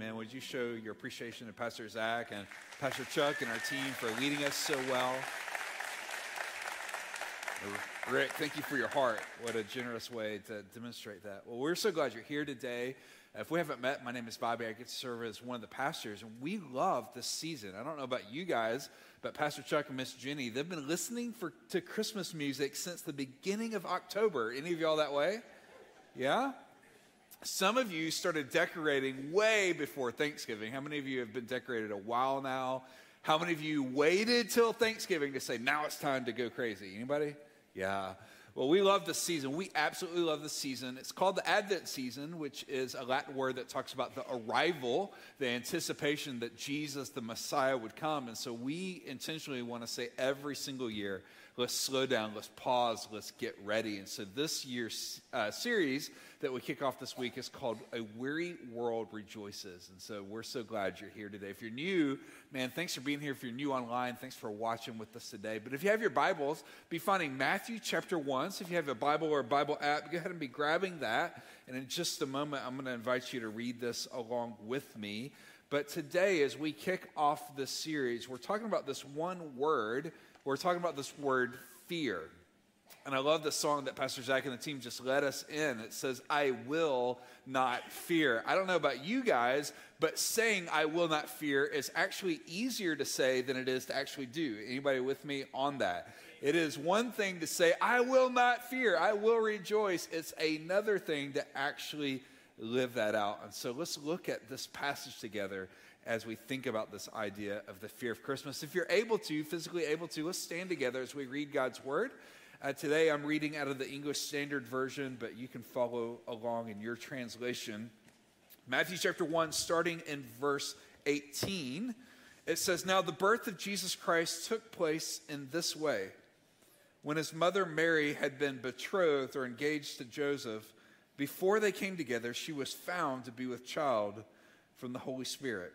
Amen. Would you show your appreciation to Pastor Zach and Pastor Chuck and our team for leading us so well? Rick, thank you for your heart. What a generous way to demonstrate that. Well, we're so glad you're here today. If we haven't met, my name is Bobby. I get to serve as one of the pastors, and we love this season. I don't know about you guys, but Pastor Chuck and Miss Jenny, they've been listening for, to Christmas music since the beginning of October. Any of y'all that way? Yeah? Some of you started decorating way before Thanksgiving. How many of you have been decorated a while now? How many of you waited till Thanksgiving to say, now it's time to go crazy? Anybody? Yeah. Well, we love the season. We absolutely love the season. It's called the Advent season, which is a Latin word that talks about the arrival, the anticipation that Jesus, the Messiah, would come. And so we intentionally want to say every single year, let's slow down, let's pause, let's get ready. And so this year's uh, series that we kick off this week is called A Weary World Rejoices. And so we're so glad you're here today. If you're new, man, thanks for being here. If you're new online, thanks for watching with us today. But if you have your Bibles, be finding Matthew chapter 1. So if you have a Bible or a Bible app, go ahead and be grabbing that. And in just a moment, I'm going to invite you to read this along with me. But today, as we kick off this series, we're talking about this one word. We're talking about this word fear. And I love the song that Pastor Zach and the team just led us in. It says, I will not fear. I don't know about you guys, but saying I will not fear is actually easier to say than it is to actually do. Anybody with me on that? It is one thing to say, I will not fear, I will rejoice. It's another thing to actually live that out. And so let's look at this passage together as we think about this idea of the fear of Christmas. If you're able to, physically able to, let's stand together as we read God's word. Uh, today I'm reading out of the English Standard Version, but you can follow along in your translation. Matthew chapter 1, starting in verse 18, it says, Now the birth of Jesus Christ took place in this way. When his mother Mary had been betrothed or engaged to Joseph, before they came together, she was found to be with child from the Holy Spirit.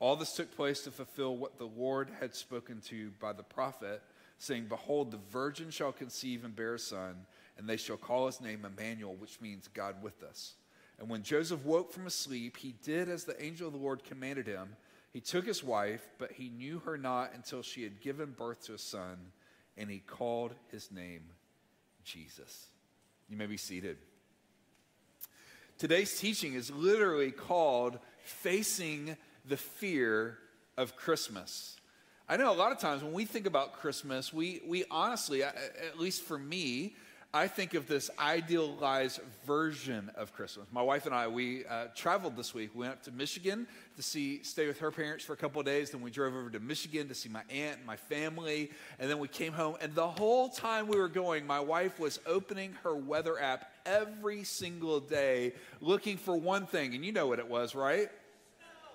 All this took place to fulfill what the Lord had spoken to by the prophet saying, Behold, the virgin shall conceive and bear a son, and they shall call his name Emmanuel, which means God with us. And when Joseph woke from his sleep, he did as the angel of the Lord commanded him. He took his wife, but he knew her not until she had given birth to a son, and he called his name Jesus. You may be seated. Today's teaching is literally called Facing the Fear of Christmas. I know a lot of times when we think about Christmas, we, we honestly, at least for me, I think of this idealized version of Christmas. My wife and I, we uh, traveled this week. We went up to Michigan to see, stay with her parents for a couple of days. Then we drove over to Michigan to see my aunt and my family. And then we came home. And the whole time we were going, my wife was opening her weather app every single day looking for one thing. And you know what it was, right?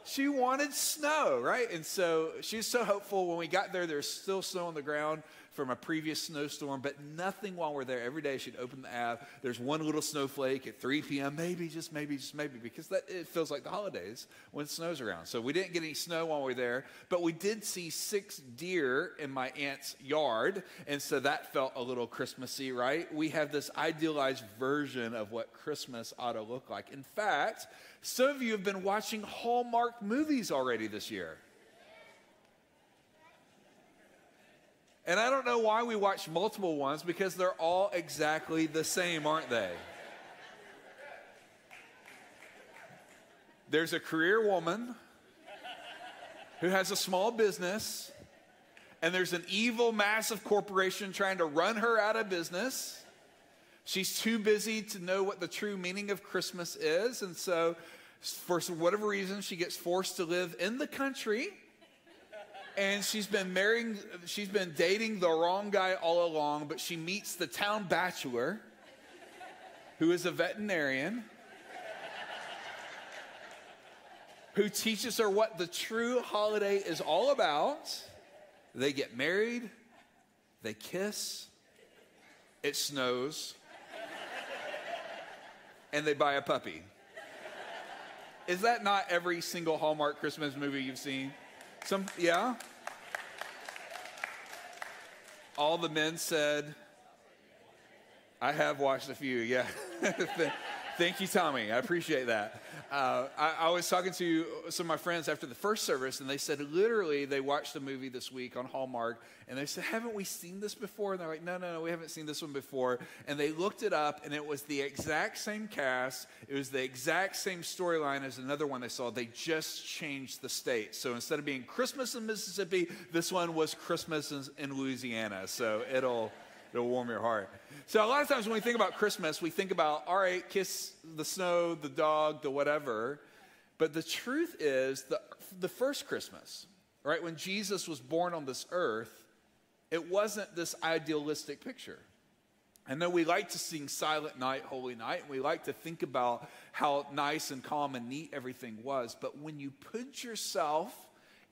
She wanted snow, right? And so she was so hopeful. When we got there, there's still snow on the ground from a previous snowstorm, but nothing while we're there. Every day she'd open the app. There's one little snowflake at 3 p.m., maybe, just maybe, just maybe, because that, it feels like the holidays when snow's around. So we didn't get any snow while we were there, but we did see six deer in my aunt's yard, and so that felt a little Christmassy, right? We have this idealized version of what Christmas ought to look like. In fact, some of you have been watching Hallmark movies already this year. And I don't know why we watch multiple ones because they're all exactly the same, aren't they? There's a career woman who has a small business, and there's an evil, massive corporation trying to run her out of business. She's too busy to know what the true meaning of Christmas is. And so, for whatever reason, she gets forced to live in the country. And she's been marrying, she's been dating the wrong guy all along, but she meets the town bachelor who is a veterinarian. who teaches her what the true holiday is all about. They get married, they kiss, it snows, and they buy a puppy. Is that not every single Hallmark Christmas movie you've seen? Some, yeah? All the men said, I have watched a few, yeah. Thank you, Tommy. I appreciate that. Uh, I, I, was talking to some of my friends after the first service, and they said literally they watched a movie this week on Hallmark, and they said, Haven't we seen this before? And they're like, No, no, no, we haven't seen this one before. And they looked it up, and it was the exact same cast, it was the exact same storyline as another one they saw. They just changed the state. So instead of being Christmas in Mississippi, this one was Christmas in, in Louisiana. So it'll. It'll warm your heart. So, a lot of times when we think about Christmas, we think about, all right, kiss the snow, the dog, the whatever. But the truth is, the, the first Christmas, right, when Jesus was born on this earth, it wasn't this idealistic picture. I know we like to sing Silent Night, Holy Night, and we like to think about how nice and calm and neat everything was. But when you put yourself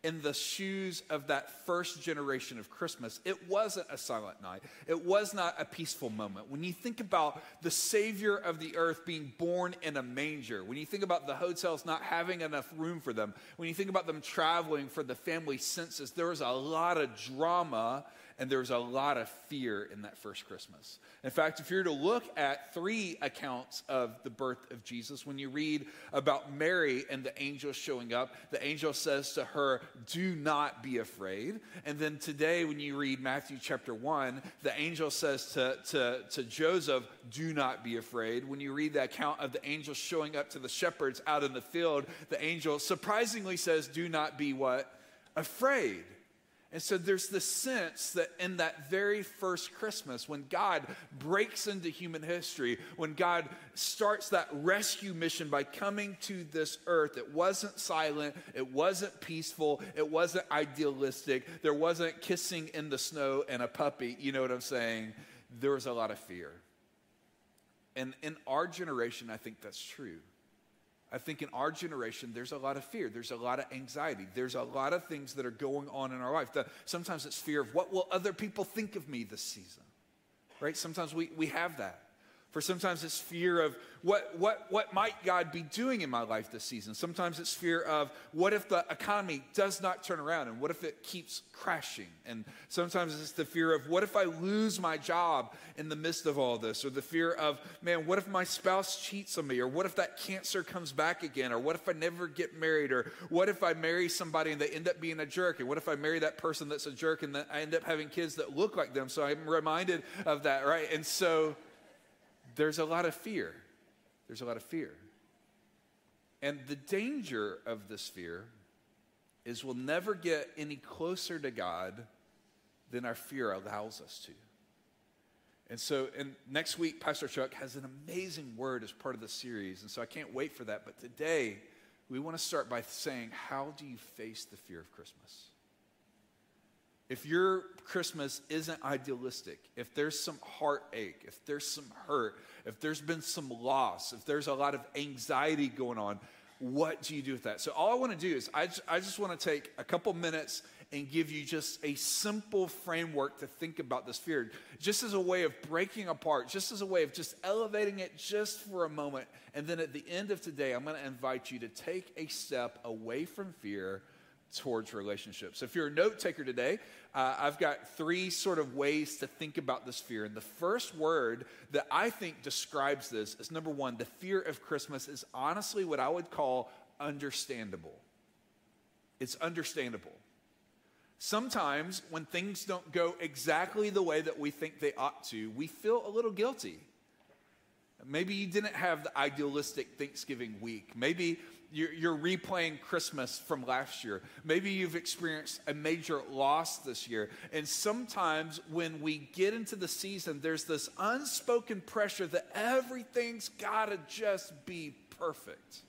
in the shoes of that first generation of Christmas, it wasn't a silent night. It was not a peaceful moment. When you think about the Savior of the earth being born in a manger, when you think about the hotels not having enough room for them, when you think about them traveling for the family census, there was a lot of drama and there was a lot of fear in that first Christmas. In fact, if you're to look at three accounts of the birth of Jesus, when you read about Mary and the angel showing up, the angel says to her, Do not be afraid. And then today, when you read Matthew chapter 1, the angel says to, to, to Joseph, Do not be afraid. When you read the account of the angel showing up to the shepherds out in the field, the angel surprisingly says, Do not be what? Afraid. And so there's this sense that in that very first Christmas, when God breaks into human history, when God starts that rescue mission by coming to this earth, it wasn't silent, it wasn't peaceful, it wasn't idealistic, there wasn't kissing in the snow and a puppy. You know what I'm saying? There was a lot of fear. And in our generation, I think that's true. I think in our generation, there's a lot of fear. There's a lot of anxiety. There's a lot of things that are going on in our life. The, sometimes it's fear of what will other people think of me this season, right? Sometimes we, we have that. For sometimes it's fear of what, what, what might God be doing in my life this season. Sometimes it's fear of what if the economy does not turn around and what if it keeps crashing. And sometimes it's the fear of what if I lose my job in the midst of all this. Or the fear of, man, what if my spouse cheats on me? Or what if that cancer comes back again? Or what if I never get married? Or what if I marry somebody and they end up being a jerk? And what if I marry that person that's a jerk and I end up having kids that look like them? So I'm reminded of that, right? And so there's a lot of fear. There's a lot of fear. And the danger of this fear is we'll never get any closer to God than our fear allows us to. And so, and next week, Pastor Chuck has an amazing word as part of the series. And so I can't wait for that. But today, we want to start by saying, How do you face the fear of Christmas? If your Christmas isn't idealistic, if there's some heartache, if there's some hurt, if there's been some loss, if there's a lot of anxiety going on, what do you do with that? So, all I want to do is, I just, I just want to take a couple minutes and give you just a simple framework to think about this fear, just as a way of breaking apart, just as a way of just elevating it just for a moment. And then at the end of today, I'm going to invite you to take a step away from fear towards relationships. So if you're a note taker today, uh, I've got three sort of ways to think about this fear. And the first word that I think describes this is number one, the fear of Christmas is honestly what I would call understandable. It's understandable. Sometimes when things don't go exactly the way that we think they ought to, we feel a little guilty. Maybe you didn't have the idealistic Thanksgiving week. Maybe you're, you're replaying Christmas from last year. Maybe you've experienced a major loss this year. And sometimes when we get into the season, there's this unspoken pressure that everything's got to just be perfect.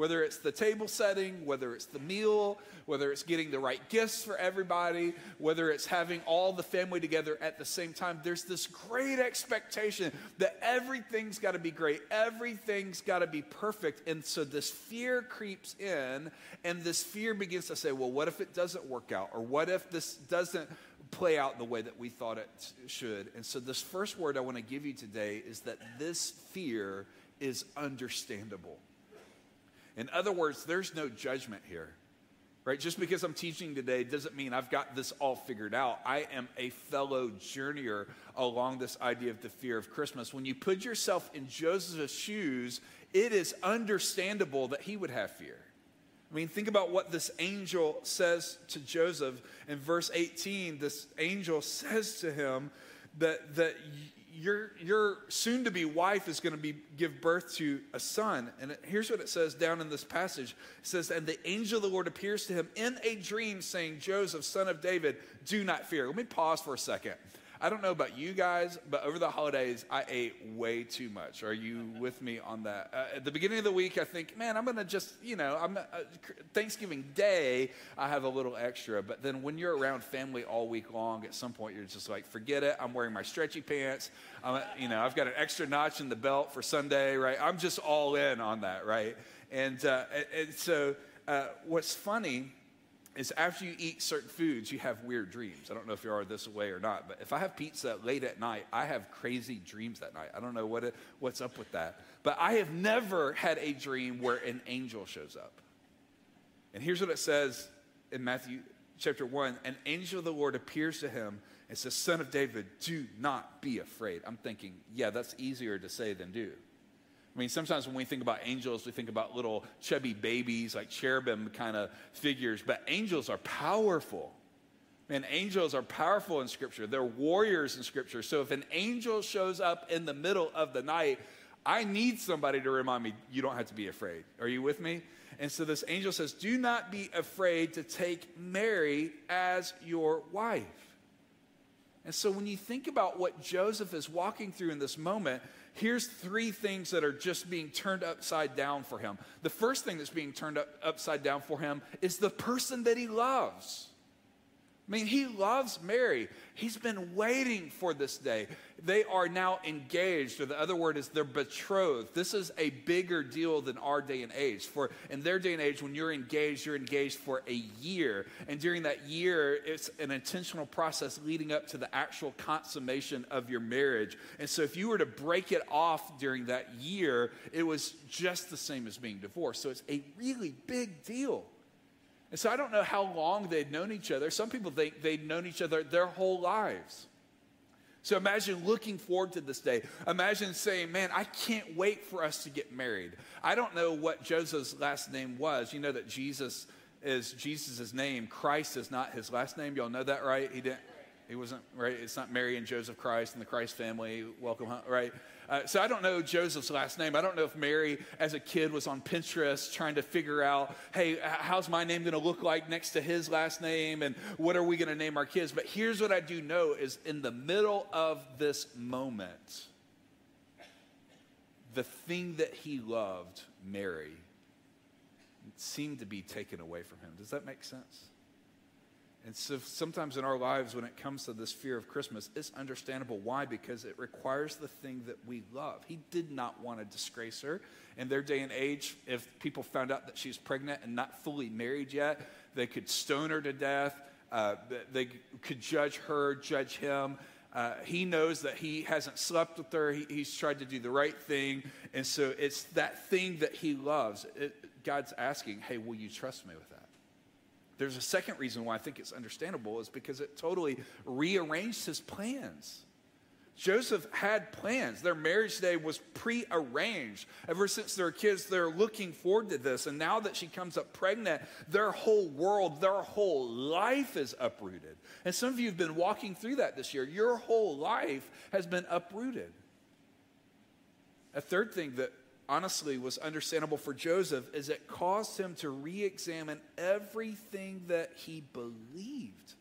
Whether it's the table setting, whether it's the meal, whether it's getting the right gifts for everybody, whether it's having all the family together at the same time, there's this great expectation that everything's got to be great, everything's got to be perfect. And so this fear creeps in, and this fear begins to say, well, what if it doesn't work out? Or what if this doesn't play out the way that we thought it should? And so, this first word I want to give you today is that this fear is understandable. In other words, there's no judgment here. Right? Just because I'm teaching today doesn't mean I've got this all figured out. I am a fellow journeyer along this idea of the fear of Christmas. When you put yourself in Joseph's shoes, it is understandable that he would have fear. I mean, think about what this angel says to Joseph. In verse 18, this angel says to him that, that your, your soon to be wife is going to be, give birth to a son. And here's what it says down in this passage it says, And the angel of the Lord appears to him in a dream, saying, Joseph, son of David, do not fear. Let me pause for a second. I don't know about you guys, but over the holidays, I ate way too much. Are you with me on that? Uh, at the beginning of the week, I think, man, I'm going to just, you know, I'm uh, Thanksgiving Day, I have a little extra. But then when you're around family all week long, at some point, you're just like, forget it. I'm wearing my stretchy pants. I'm, you know, I've got an extra notch in the belt for Sunday, right? I'm just all in on that, right? And, uh, and so uh, what's funny is after you eat certain foods, you have weird dreams. I don't know if you are this way or not, but if I have pizza late at night, I have crazy dreams that night. I don't know what it, what's up with that. But I have never had a dream where an angel shows up. And here's what it says in Matthew chapter 1 An angel of the Lord appears to him and says, Son of David, do not be afraid. I'm thinking, yeah, that's easier to say than do. I mean, sometimes when we think about angels, we think about little chubby babies, like cherubim kind of figures, but angels are powerful. Man, angels are powerful in Scripture. They're warriors in Scripture. So if an angel shows up in the middle of the night, I need somebody to remind me, you don't have to be afraid. Are you with me? And so this angel says, Do not be afraid to take Mary as your wife. And so when you think about what Joseph is walking through in this moment, here's three things that are just being turned upside down for him. The first thing that's being turned up, upside down for him is the person that he loves. I mean, he loves Mary. He's been waiting for this day. They are now engaged, or the other word is they're betrothed. This is a bigger deal than our day and age. For in their day and age, when you're engaged, you're engaged for a year. And during that year, it's an intentional process leading up to the actual consummation of your marriage. And so if you were to break it off during that year, it was just the same as being divorced. So it's a really big deal. And so I don't know how long they'd known each other. Some people think they'd known each other their whole lives. So imagine looking forward to this day. Imagine saying, Man, I can't wait for us to get married. I don't know what Joseph's last name was. You know that Jesus is Jesus' name. Christ is not his last name. Y'all know that, right? He didn't. He wasn't right. It's not Mary and Joseph Christ and the Christ family. Welcome, home, right? Uh, so I don't know Joseph's last name. I don't know if Mary, as a kid, was on Pinterest trying to figure out, hey, how's my name going to look like next to his last name, and what are we going to name our kids? But here's what I do know: is in the middle of this moment, the thing that he loved, Mary, seemed to be taken away from him. Does that make sense? And so sometimes in our lives, when it comes to this fear of Christmas, it's understandable. Why? Because it requires the thing that we love. He did not want to disgrace her. In their day and age, if people found out that she's pregnant and not fully married yet, they could stone her to death. Uh, they could judge her, judge him. Uh, he knows that he hasn't slept with her. He, he's tried to do the right thing. And so it's that thing that he loves. It, God's asking, hey, will you trust me with that? There's a second reason why I think it's understandable is because it totally rearranged his plans. Joseph had plans. Their marriage day was prearranged. Ever since they were kids, they're looking forward to this. And now that she comes up pregnant, their whole world, their whole life is uprooted. And some of you have been walking through that this year. Your whole life has been uprooted. A third thing that honestly was understandable for Joseph is it caused him to re examine everything that he believed.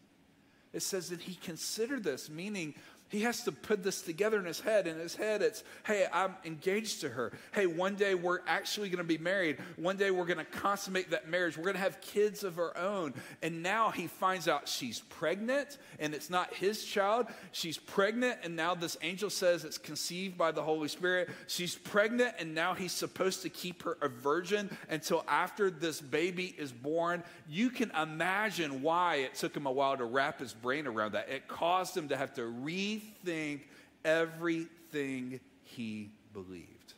It says that he considered this, meaning He has to put this together in his head. In his head, it's, hey, I'm engaged to her. Hey, one day we're actually going to be married. One day we're going to consummate that marriage. We're going to have kids of our own. And now he finds out she's pregnant and it's not his child. She's pregnant, and now this angel says it's conceived by the Holy Spirit. She's pregnant, and now he's supposed to keep her a virgin until after this baby is born. You can imagine why it took him a while to wrap his brain around that. It caused him to have to read rethink everything he believed.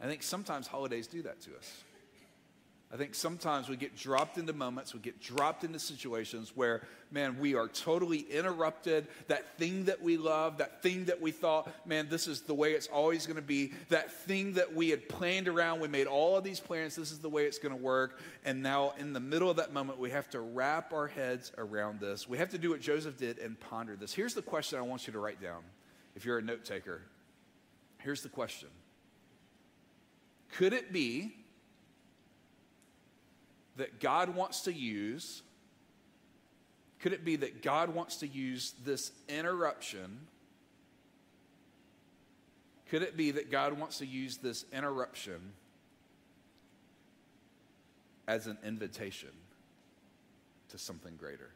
I think sometimes holidays do that to us. I think sometimes we get dropped into moments, we get dropped into situations where, man, we are totally interrupted. That thing that we love, that thing that we thought, man, this is the way it's always going to be, that thing that we had planned around, we made all of these plans, this is the way it's going to work. And now, in the middle of that moment, we have to wrap our heads around this. We have to do what Joseph did and ponder this. Here's the question I want you to write down if you're a note taker. Here's the question Could it be that God wants to use? Could it be that God wants to use this interruption? Could it be that God wants to use this interruption as an invitation to something greater?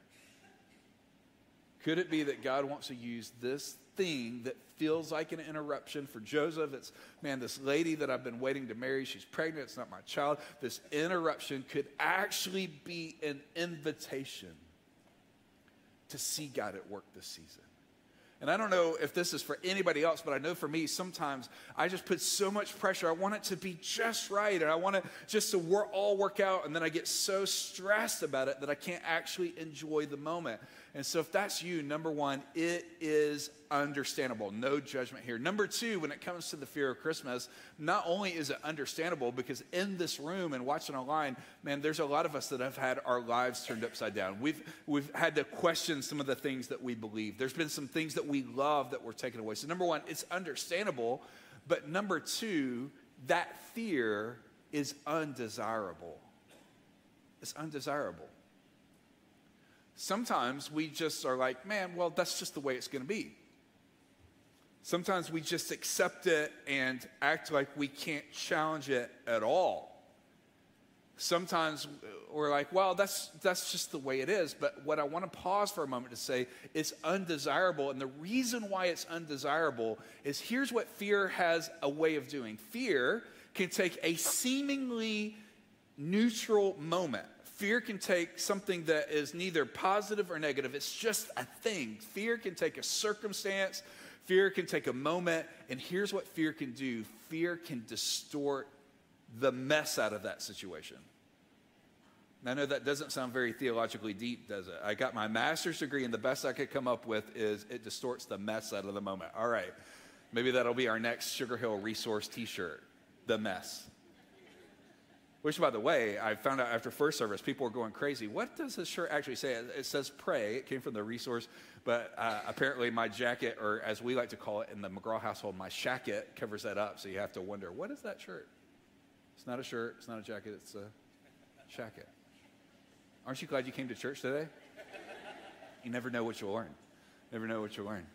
Could it be that God wants to use this thing that feels like an interruption for Joseph? It's, man, this lady that I've been waiting to marry, she's pregnant, it's not my child. This interruption could actually be an invitation to see God at work this season. And I don't know if this is for anybody else, but I know for me, sometimes I just put so much pressure. I want it to be just right, and I want it just to all work out, and then I get so stressed about it that I can't actually enjoy the moment. And so, if that's you, number one, it is understandable. No judgment here. Number two, when it comes to the fear of Christmas, not only is it understandable, because in this room and watching online, man, there's a lot of us that have had our lives turned upside down. We've, we've had to question some of the things that we believe. There's been some things that we love that were taken away. So, number one, it's understandable. But number two, that fear is undesirable. It's undesirable. Sometimes we just are like, man, well, that's just the way it's going to be. Sometimes we just accept it and act like we can't challenge it at all. Sometimes we're like, well, that's, that's just the way it is. But what I want to pause for a moment to say it's undesirable. And the reason why it's undesirable is here's what fear has a way of doing fear can take a seemingly neutral moment Fear can take something that is neither positive or negative, it's just a thing. Fear can take a circumstance, fear can take a moment, and here's what fear can do fear can distort the mess out of that situation. I know that doesn't sound very theologically deep, does it? I got my master's degree, and the best I could come up with is it distorts the mess out of the moment. All right, maybe that'll be our next Sugar Hill resource t shirt the mess. Which, by the way, I found out after first service, people were going crazy. What does this shirt actually say? It says pray. It came from the resource, but uh, apparently my jacket, or as we like to call it in the McGraw household, my shacket covers that up. So you have to wonder, what is that shirt? It's not a shirt. It's not a jacket. It's a shacket. Aren't you glad you came to church today? You never know what you'll learn. Never know what you'll learn.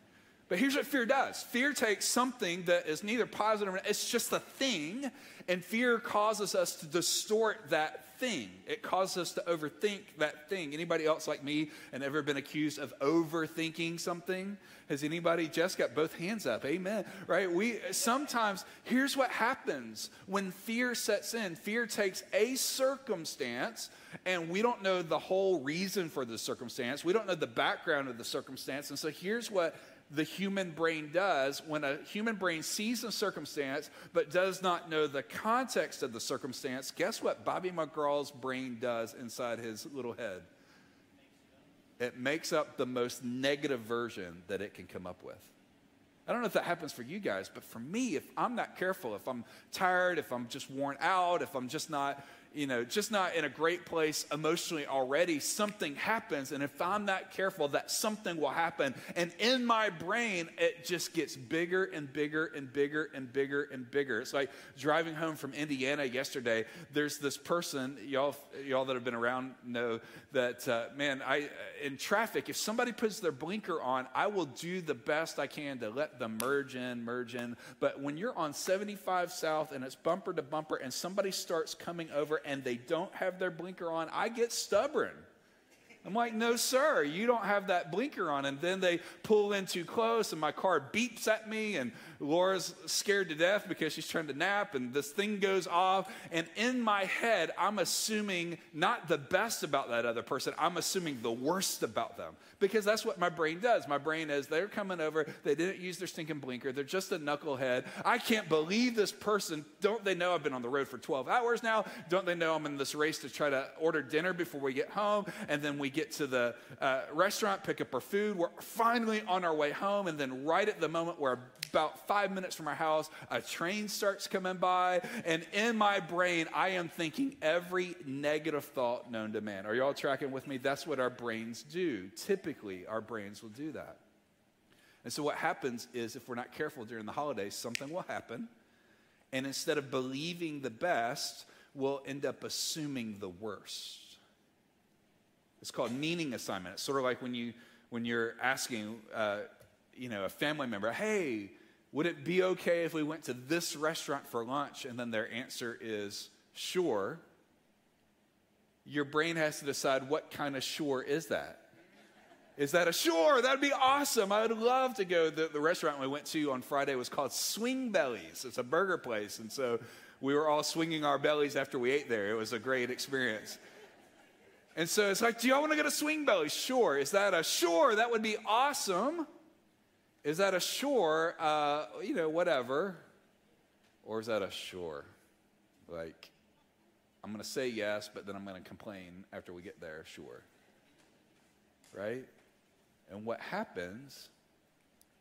But here's what fear does fear takes something that is neither positive, it's just a thing, and fear causes us to distort that thing. It causes us to overthink that thing. Anybody else like me and ever been accused of overthinking something? Has anybody just got both hands up? Amen. Right? We sometimes here's what happens when fear sets in. Fear takes a circumstance and we don't know the whole reason for the circumstance. We don't know the background of the circumstance. And so here's what the human brain does when a human brain sees a circumstance but does not know the context of the circumstance. Guess what Bobby McGraw's brain does inside his little head? It makes up the most negative version that it can come up with. I don't know if that happens for you guys, but for me, if I'm not careful, if I'm tired, if I'm just worn out, if I'm just not you know, just not in a great place emotionally already, something happens. And if I'm not careful, that something will happen. And in my brain, it just gets bigger and bigger and bigger and bigger and bigger. It's like driving home from Indiana yesterday. There's this person, y'all, y'all that have been around know that, uh, man, I, in traffic, if somebody puts their blinker on, I will do the best I can to let them merge in, merge in. But when you're on 75 South and it's bumper to bumper and somebody starts coming over and they don't have their blinker on, I get stubborn. I'm like, no, sir, you don't have that blinker on. And then they pull in too close, and my car beeps at me, and Laura's scared to death because she's trying to nap, and this thing goes off. And in my head, I'm assuming not the best about that other person, I'm assuming the worst about them because that's what my brain does. My brain is they're coming over, they didn't use their stinking blinker, they're just a knucklehead. I can't believe this person. Don't they know I've been on the road for 12 hours now? Don't they know I'm in this race to try to order dinner before we get home? And then we get to the uh, restaurant, pick up our food. We're finally on our way home, and then right at the moment we're about five minutes from our house, a train starts coming by, and in my brain, I am thinking every negative thought known to man. Are y'all tracking with me? That's what our brains do. Typically, our brains will do that. And so, what happens is if we're not careful during the holidays, something will happen. And instead of believing the best, we'll end up assuming the worst. It's called meaning assignment. It's sort of like when you when you're asking, uh, you know, a family member, "Hey, would it be okay if we went to this restaurant for lunch? And then their answer is, Sure. Your brain has to decide what kind of sure is that? Is that a sure? That'd be awesome. I would love to go. The, the restaurant we went to on Friday was called Swing Bellies. It's a burger place. And so we were all swinging our bellies after we ate there. It was a great experience. And so it's like, do y'all want to go to Swing Bellies? Sure. Is that a sure? That would be awesome. Is that a sure, uh, you know, whatever? Or is that a sure? Like, I'm going to say yes, but then I'm going to complain after we get there, sure. Right? And what happens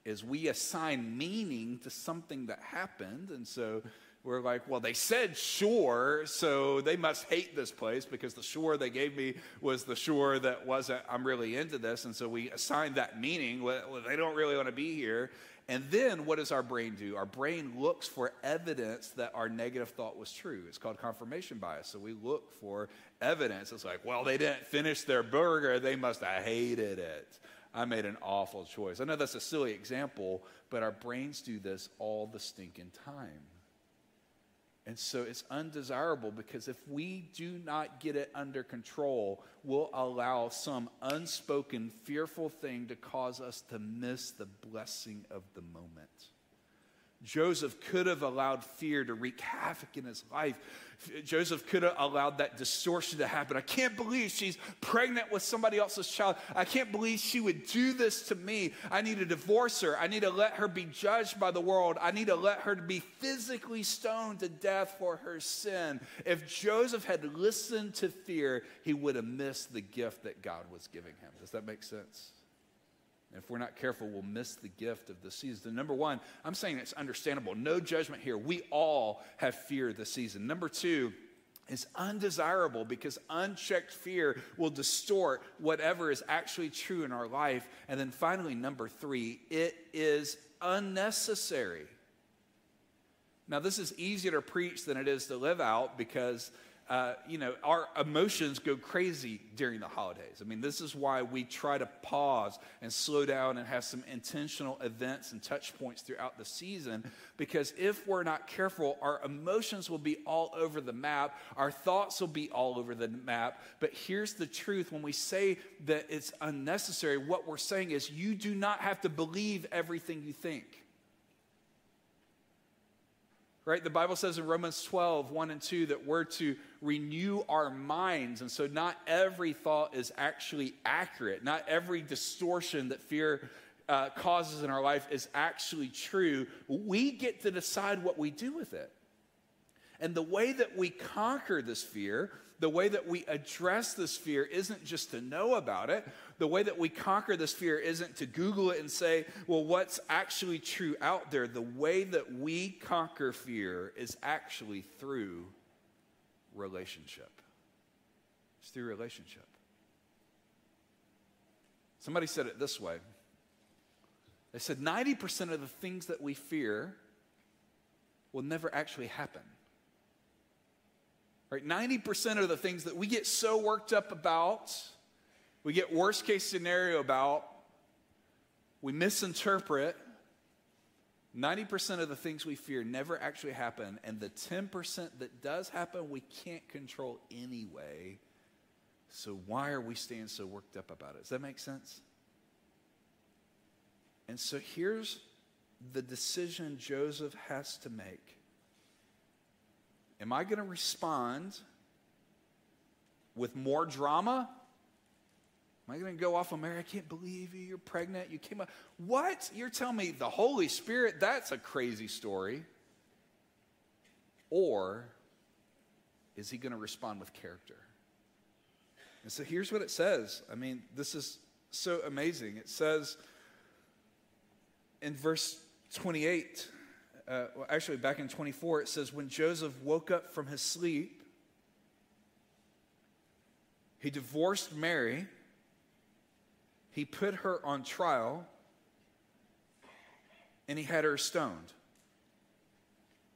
is we assign meaning to something that happened. And so we're like, well, they said sure, so they must hate this place because the sure they gave me was the sure that wasn't, I'm really into this. And so we assigned that meaning. Well, they don't really want to be here. And then what does our brain do? Our brain looks for evidence that our negative thought was true. It's called confirmation bias. So we look for evidence. It's like, well, they didn't finish their burger. They must have hated it. I made an awful choice. I know that's a silly example, but our brains do this all the stinking time. And so it's undesirable because if we do not get it under control, we'll allow some unspoken, fearful thing to cause us to miss the blessing of the moment. Joseph could have allowed fear to wreak havoc in his life. Joseph could have allowed that distortion to happen. I can't believe she's pregnant with somebody else's child. I can't believe she would do this to me. I need to divorce her. I need to let her be judged by the world. I need to let her be physically stoned to death for her sin. If Joseph had listened to fear, he would have missed the gift that God was giving him. Does that make sense? If we're not careful, we'll miss the gift of the season. Number one, I'm saying it's understandable. No judgment here. We all have fear this season. Number two, is undesirable because unchecked fear will distort whatever is actually true in our life. And then finally, number three, it is unnecessary. Now, this is easier to preach than it is to live out because uh, you know, our emotions go crazy during the holidays. I mean, this is why we try to pause and slow down and have some intentional events and touch points throughout the season. Because if we're not careful, our emotions will be all over the map, our thoughts will be all over the map. But here's the truth when we say that it's unnecessary, what we're saying is you do not have to believe everything you think right? The Bible says in Romans 12, 1 and 2, that we're to renew our minds. And so not every thought is actually accurate. Not every distortion that fear uh, causes in our life is actually true. We get to decide what we do with it. And the way that we conquer this fear, the way that we address this fear isn't just to know about it. The way that we conquer this fear isn't to Google it and say, well, what's actually true out there? The way that we conquer fear is actually through relationship. It's through relationship. Somebody said it this way they said 90% of the things that we fear will never actually happen. Right? 90% of the things that we get so worked up about, we get worst case scenario about, we misinterpret. 90% of the things we fear never actually happen, and the 10% that does happen, we can't control anyway. So, why are we staying so worked up about it? Does that make sense? And so, here's the decision Joseph has to make Am I going to respond with more drama? Am I going to go off on Mary? I can't believe you. You're pregnant. You came up. What? You're telling me the Holy Spirit? That's a crazy story. Or is he going to respond with character? And so here's what it says. I mean, this is so amazing. It says in verse 28, uh, well, actually, back in 24, it says, When Joseph woke up from his sleep, he divorced Mary he put her on trial and he had her stoned.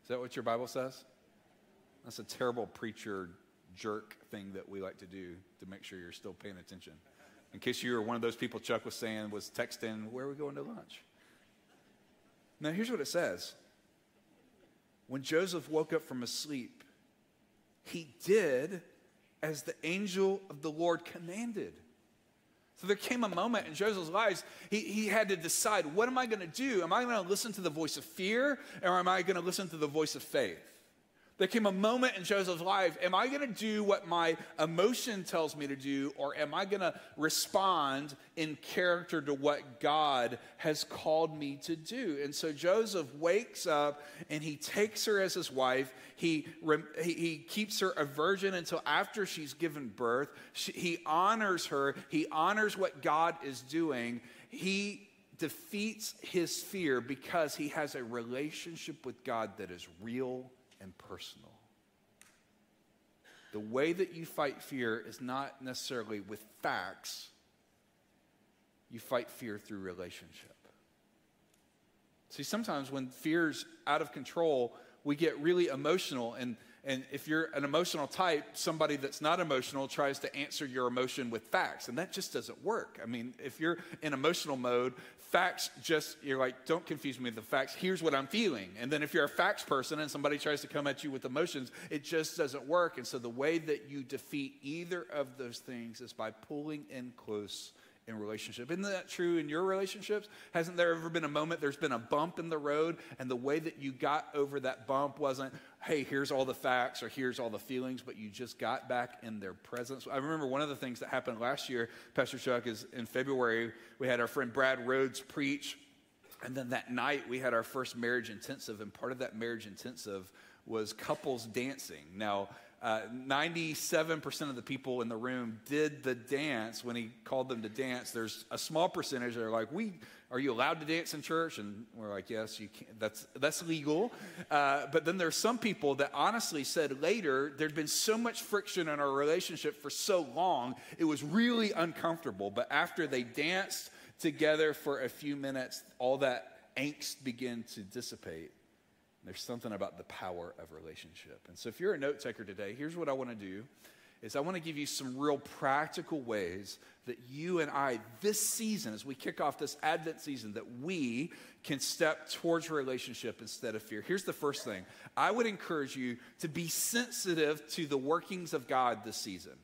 Is that what your Bible says? That's a terrible preacher jerk thing that we like to do to make sure you're still paying attention. In case you were one of those people Chuck was saying, was texting, where are we going to lunch? Now, here's what it says When Joseph woke up from his sleep, he did as the angel of the Lord commanded. So there came a moment in Joseph's life, he, he had to decide what am I going to do? Am I going to listen to the voice of fear or am I going to listen to the voice of faith? There came a moment in Joseph's life am I going to do what my emotion tells me to do, or am I going to respond in character to what God has called me to do? And so Joseph wakes up and he takes her as his wife. He, he, he keeps her a virgin until after she's given birth. She, he honors her, he honors what God is doing. He defeats his fear because he has a relationship with God that is real and personal. The way that you fight fear is not necessarily with facts, you fight fear through relationship. See, sometimes when fear's out of control, we get really emotional and and if you're an emotional type, somebody that's not emotional tries to answer your emotion with facts, and that just doesn't work. I mean, if you're in emotional mode, facts just, you're like, don't confuse me with the facts. Here's what I'm feeling. And then if you're a facts person and somebody tries to come at you with emotions, it just doesn't work. And so the way that you defeat either of those things is by pulling in close in relationship. Isn't that true in your relationships? Hasn't there ever been a moment there's been a bump in the road and the way that you got over that bump wasn't, hey, here's all the facts or here's all the feelings, but you just got back in their presence? I remember one of the things that happened last year, Pastor Chuck, is in February, we had our friend Brad Rhodes preach. And then that night we had our first marriage intensive, and part of that marriage intensive was couples dancing. Now, uh, 97% of the people in the room did the dance when he called them to dance. There's a small percentage that are like, "We are you allowed to dance in church?" And we're like, "Yes, you can. That's that's legal." Uh, but then there's some people that honestly said later there'd been so much friction in our relationship for so long it was really uncomfortable. But after they danced together for a few minutes, all that angst began to dissipate. There's something about the power of relationship. And so if you're a note taker today, here's what I want to do is I want to give you some real practical ways that you and I this season as we kick off this Advent season that we can step towards relationship instead of fear. Here's the first thing. I would encourage you to be sensitive to the workings of God this season.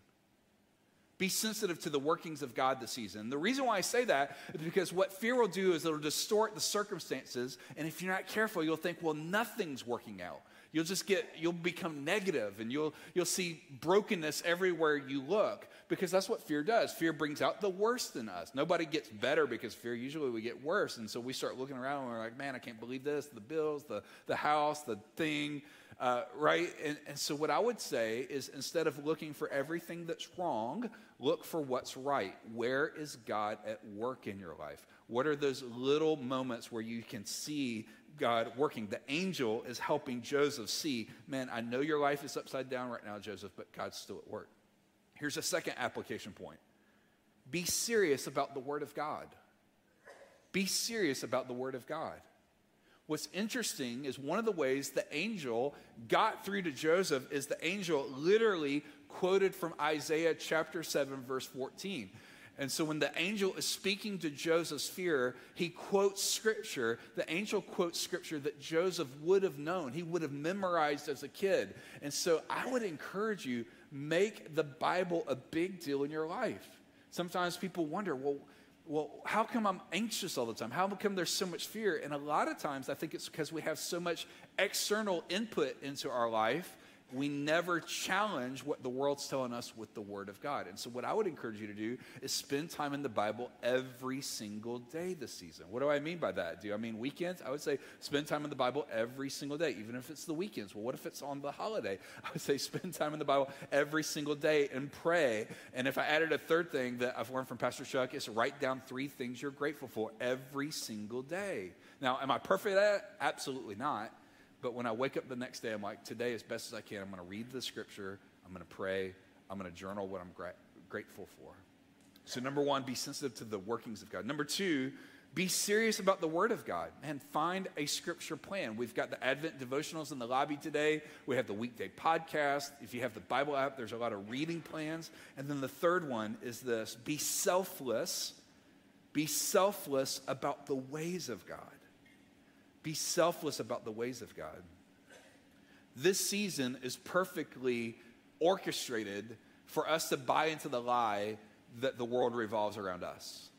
Be sensitive to the workings of God this season. The reason why I say that is because what fear will do is it'll distort the circumstances. And if you're not careful, you'll think, well, nothing's working out. You'll just get, you'll become negative and you'll, you'll see brokenness everywhere you look because that's what fear does. Fear brings out the worst in us. Nobody gets better because fear, usually we get worse. And so we start looking around and we're like, man, I can't believe this the bills, the, the house, the thing, uh, right? And, and so, what I would say is instead of looking for everything that's wrong, look for what's right. Where is God at work in your life? What are those little moments where you can see God working. The angel is helping Joseph see, man, I know your life is upside down right now, Joseph, but God's still at work. Here's a second application point be serious about the Word of God. Be serious about the Word of God. What's interesting is one of the ways the angel got through to Joseph is the angel literally quoted from Isaiah chapter 7, verse 14. And so when the angel is speaking to Joseph's fear, he quotes scripture. The angel quotes scripture that Joseph would have known, he would have memorized as a kid. And so I would encourage you make the Bible a big deal in your life. Sometimes people wonder, well, well, how come I'm anxious all the time? How come there's so much fear? And a lot of times I think it's because we have so much external input into our life we never challenge what the world's telling us with the Word of God. And so, what I would encourage you to do is spend time in the Bible every single day this season. What do I mean by that? Do I mean weekends? I would say spend time in the Bible every single day, even if it's the weekends. Well, what if it's on the holiday? I would say spend time in the Bible every single day and pray. And if I added a third thing that I've learned from Pastor Chuck, is write down three things you're grateful for every single day. Now, am I perfect at it? Absolutely not. But when I wake up the next day, I'm like, today, as best as I can, I'm going to read the scripture, I'm going to pray, I'm going to journal what I'm gra- grateful for. So, number one, be sensitive to the workings of God. Number two, be serious about the Word of God and find a scripture plan. We've got the Advent devotionals in the lobby today. We have the weekday podcast. If you have the Bible app, there's a lot of reading plans. And then the third one is this be selfless. Be selfless about the ways of God. Be selfless about the ways of God. This season is perfectly orchestrated for us to buy into the lie that the world revolves around us.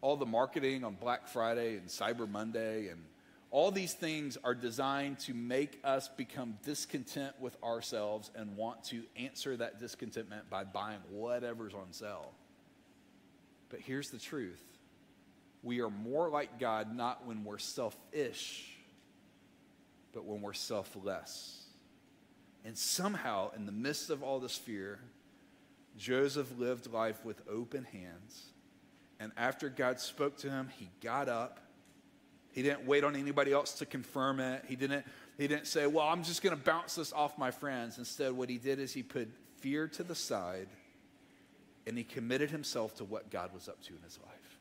All the marketing on Black Friday and Cyber Monday and all these things are designed to make us become discontent with ourselves and want to answer that discontentment by buying whatever's on sale. But here's the truth we are more like God not when we're selfish, but when we're selfless. And somehow, in the midst of all this fear, Joseph lived life with open hands. And after God spoke to him, he got up. He didn't wait on anybody else to confirm it. He didn't, he didn't say, Well, I'm just going to bounce this off my friends. Instead, what he did is he put fear to the side and he committed himself to what God was up to in his life.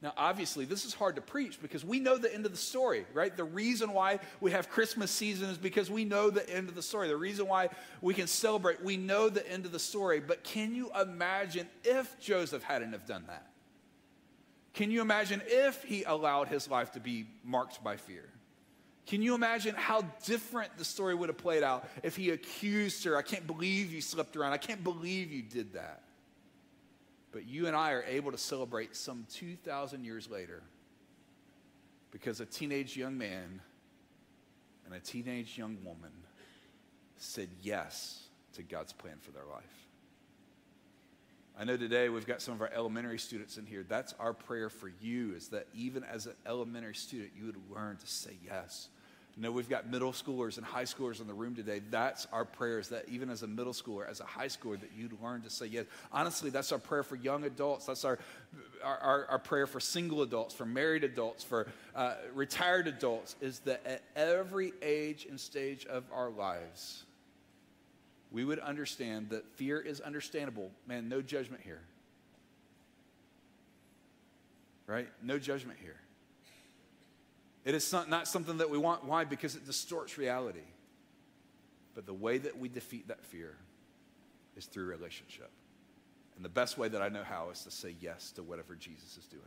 Now, obviously, this is hard to preach because we know the end of the story, right? The reason why we have Christmas season is because we know the end of the story. The reason why we can celebrate, we know the end of the story. But can you imagine if Joseph hadn't have done that? Can you imagine if he allowed his life to be marked by fear? Can you imagine how different the story would have played out if he accused her? I can't believe you slept around. I can't believe you did that. But you and I are able to celebrate some 2,000 years later because a teenage young man and a teenage young woman said yes to God's plan for their life. I know today we've got some of our elementary students in here. That's our prayer for you is that even as an elementary student, you would learn to say yes you know, we've got middle schoolers and high schoolers in the room today. That's our prayers that even as a middle schooler, as a high schooler, that you'd learn to say yes. Honestly, that's our prayer for young adults. That's our, our, our, our prayer for single adults, for married adults, for uh, retired adults, is that at every age and stage of our lives, we would understand that fear is understandable. Man, no judgment here. Right? No judgment here. It is not something that we want. Why? Because it distorts reality. But the way that we defeat that fear is through relationship. And the best way that I know how is to say yes to whatever Jesus is doing.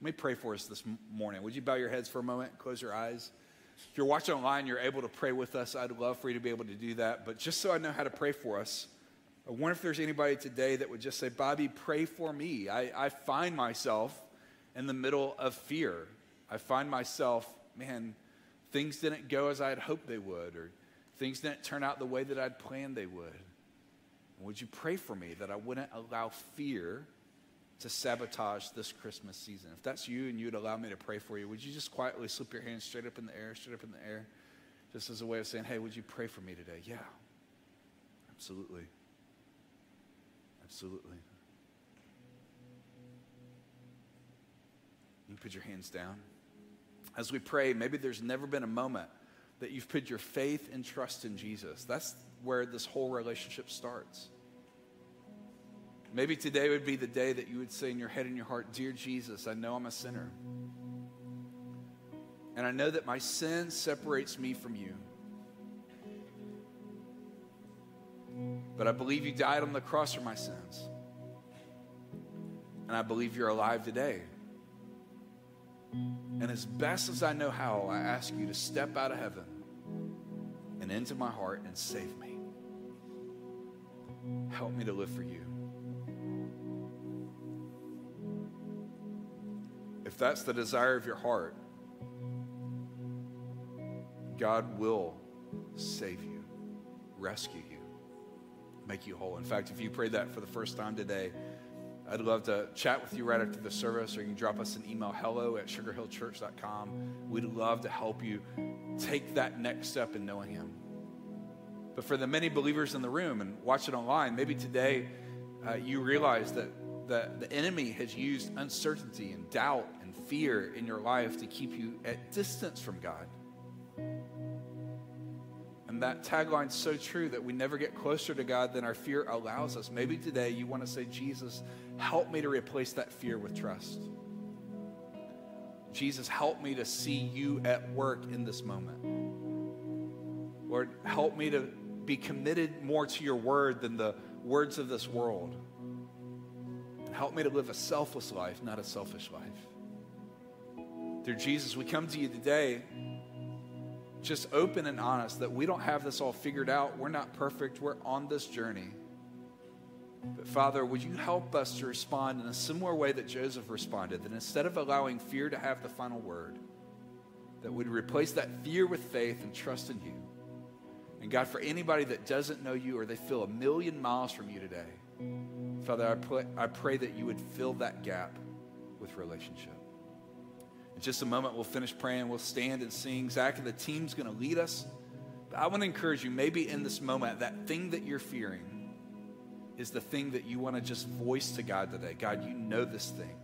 Let me pray for us this morning. Would you bow your heads for a moment, close your eyes? If you're watching online, you're able to pray with us. I'd love for you to be able to do that. But just so I know how to pray for us, I wonder if there's anybody today that would just say, Bobby, pray for me. I, I find myself in the middle of fear. I find myself, man, things didn't go as I had hoped they would, or things didn't turn out the way that I'd planned they would. Would you pray for me that I wouldn't allow fear to sabotage this Christmas season? If that's you and you'd allow me to pray for you, would you just quietly slip your hand straight up in the air, straight up in the air, just as a way of saying, hey, would you pray for me today? Yeah, absolutely. Absolutely. You put your hands down. As we pray, maybe there's never been a moment that you've put your faith and trust in Jesus. That's where this whole relationship starts. Maybe today would be the day that you would say in your head and your heart, Dear Jesus, I know I'm a sinner. And I know that my sin separates me from you. But I believe you died on the cross for my sins. And I believe you're alive today. And as best as I know how, I ask you to step out of heaven and into my heart and save me. Help me to live for you. If that's the desire of your heart, God will save you, rescue you, make you whole. In fact, if you prayed that for the first time today, I'd love to chat with you right after the service, or you can drop us an email hello at sugarhillchurch.com. We'd love to help you take that next step in knowing Him. But for the many believers in the room and watch it online, maybe today uh, you realize that the, the enemy has used uncertainty and doubt and fear in your life to keep you at distance from God. And that tagline's so true that we never get closer to God than our fear allows us. Maybe today you want to say, Jesus, help me to replace that fear with trust. Jesus, help me to see you at work in this moment. Lord, help me to be committed more to your word than the words of this world. Help me to live a selfless life, not a selfish life. Dear Jesus, we come to you today just open and honest that we don't have this all figured out. We're not perfect. We're on this journey. But Father, would you help us to respond in a similar way that Joseph responded? That instead of allowing fear to have the final word, that we'd replace that fear with faith and trust in you. And God, for anybody that doesn't know you or they feel a million miles from you today, Father, I pray, I pray that you would fill that gap with relationship. Just a moment, we'll finish praying. We'll stand and sing. Zach and the team's going to lead us. But I want to encourage you, maybe in this moment, that thing that you're fearing is the thing that you want to just voice to God today. God, you know this thing.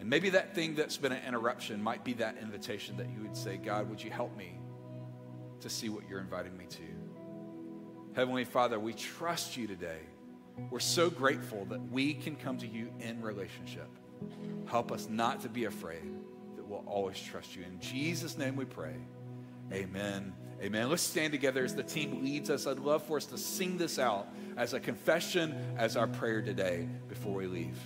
And maybe that thing that's been an interruption might be that invitation that you would say, God, would you help me to see what you're inviting me to? Heavenly Father, we trust you today. We're so grateful that we can come to you in relationship. Help us not to be afraid, that we'll always trust you. In Jesus' name we pray. Amen. Amen. Let's stand together as the team leads us. I'd love for us to sing this out as a confession, as our prayer today before we leave.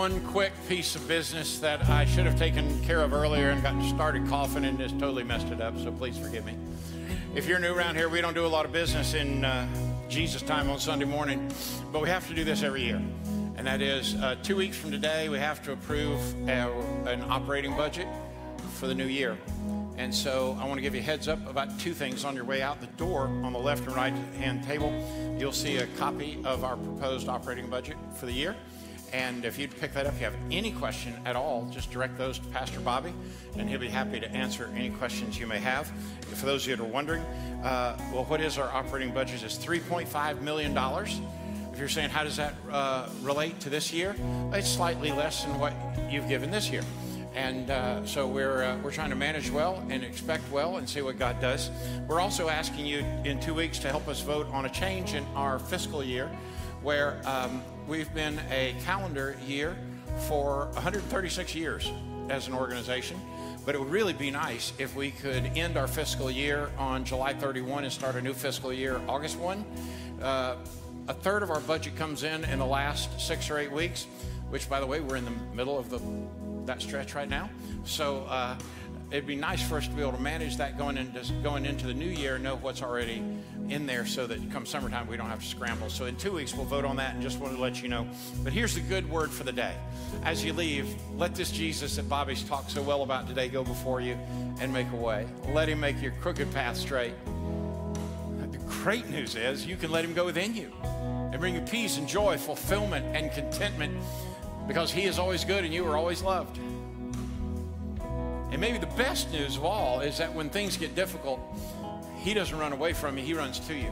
One quick piece of business that I should have taken care of earlier and gotten started coughing and just totally messed it up, so please forgive me. If you're new around here, we don't do a lot of business in uh, Jesus time on Sunday morning, but we have to do this every year. And that is uh, two weeks from today, we have to approve our, an operating budget for the new year. And so I want to give you a heads up about two things on your way out the door on the left and right hand table. You'll see a copy of our proposed operating budget for the year. And if you'd pick that up, if you have any question at all, just direct those to Pastor Bobby, and he'll be happy to answer any questions you may have. For those of you that are wondering, uh, well, what is our operating budget? It's $3.5 million. If you're saying, how does that uh, relate to this year? It's slightly less than what you've given this year. And uh, so we're, uh, we're trying to manage well and expect well and see what God does. We're also asking you in two weeks to help us vote on a change in our fiscal year where um, we've been a calendar year for 136 years. as an organization. But it would really be nice if we could end our fiscal year on July 31 and start a new fiscal year August 1. Uh, a third of our budget comes in in the last six or eight weeks, which, by the way, we're in the middle of the that stretch right now. So uh, it'd be nice for us to be able to manage that going into going into the new year, know what's already in there, so that come summertime we don't have to scramble. So in two weeks we'll vote on that, and just wanted to let you know. But here's the good word for the day: as you leave, let this Jesus that Bobby's talked so well about today go before you and make a way. Let Him make your crooked path straight. The great news is you can let Him go within you and bring you peace and joy, fulfillment and contentment because He is always good and you are always loved. And maybe the best news of all is that when things get difficult, He doesn't run away from you, He runs to you.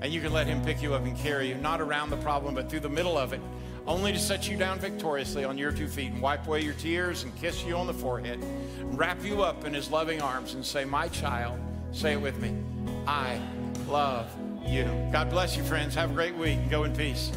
And you can let Him pick you up and carry you, not around the problem, but through the middle of it, only to set you down victoriously on your two feet and wipe away your tears and kiss you on the forehead, wrap you up in His loving arms and say, My child, say it with me, I love you. God bless you, friends. Have a great week and go in peace.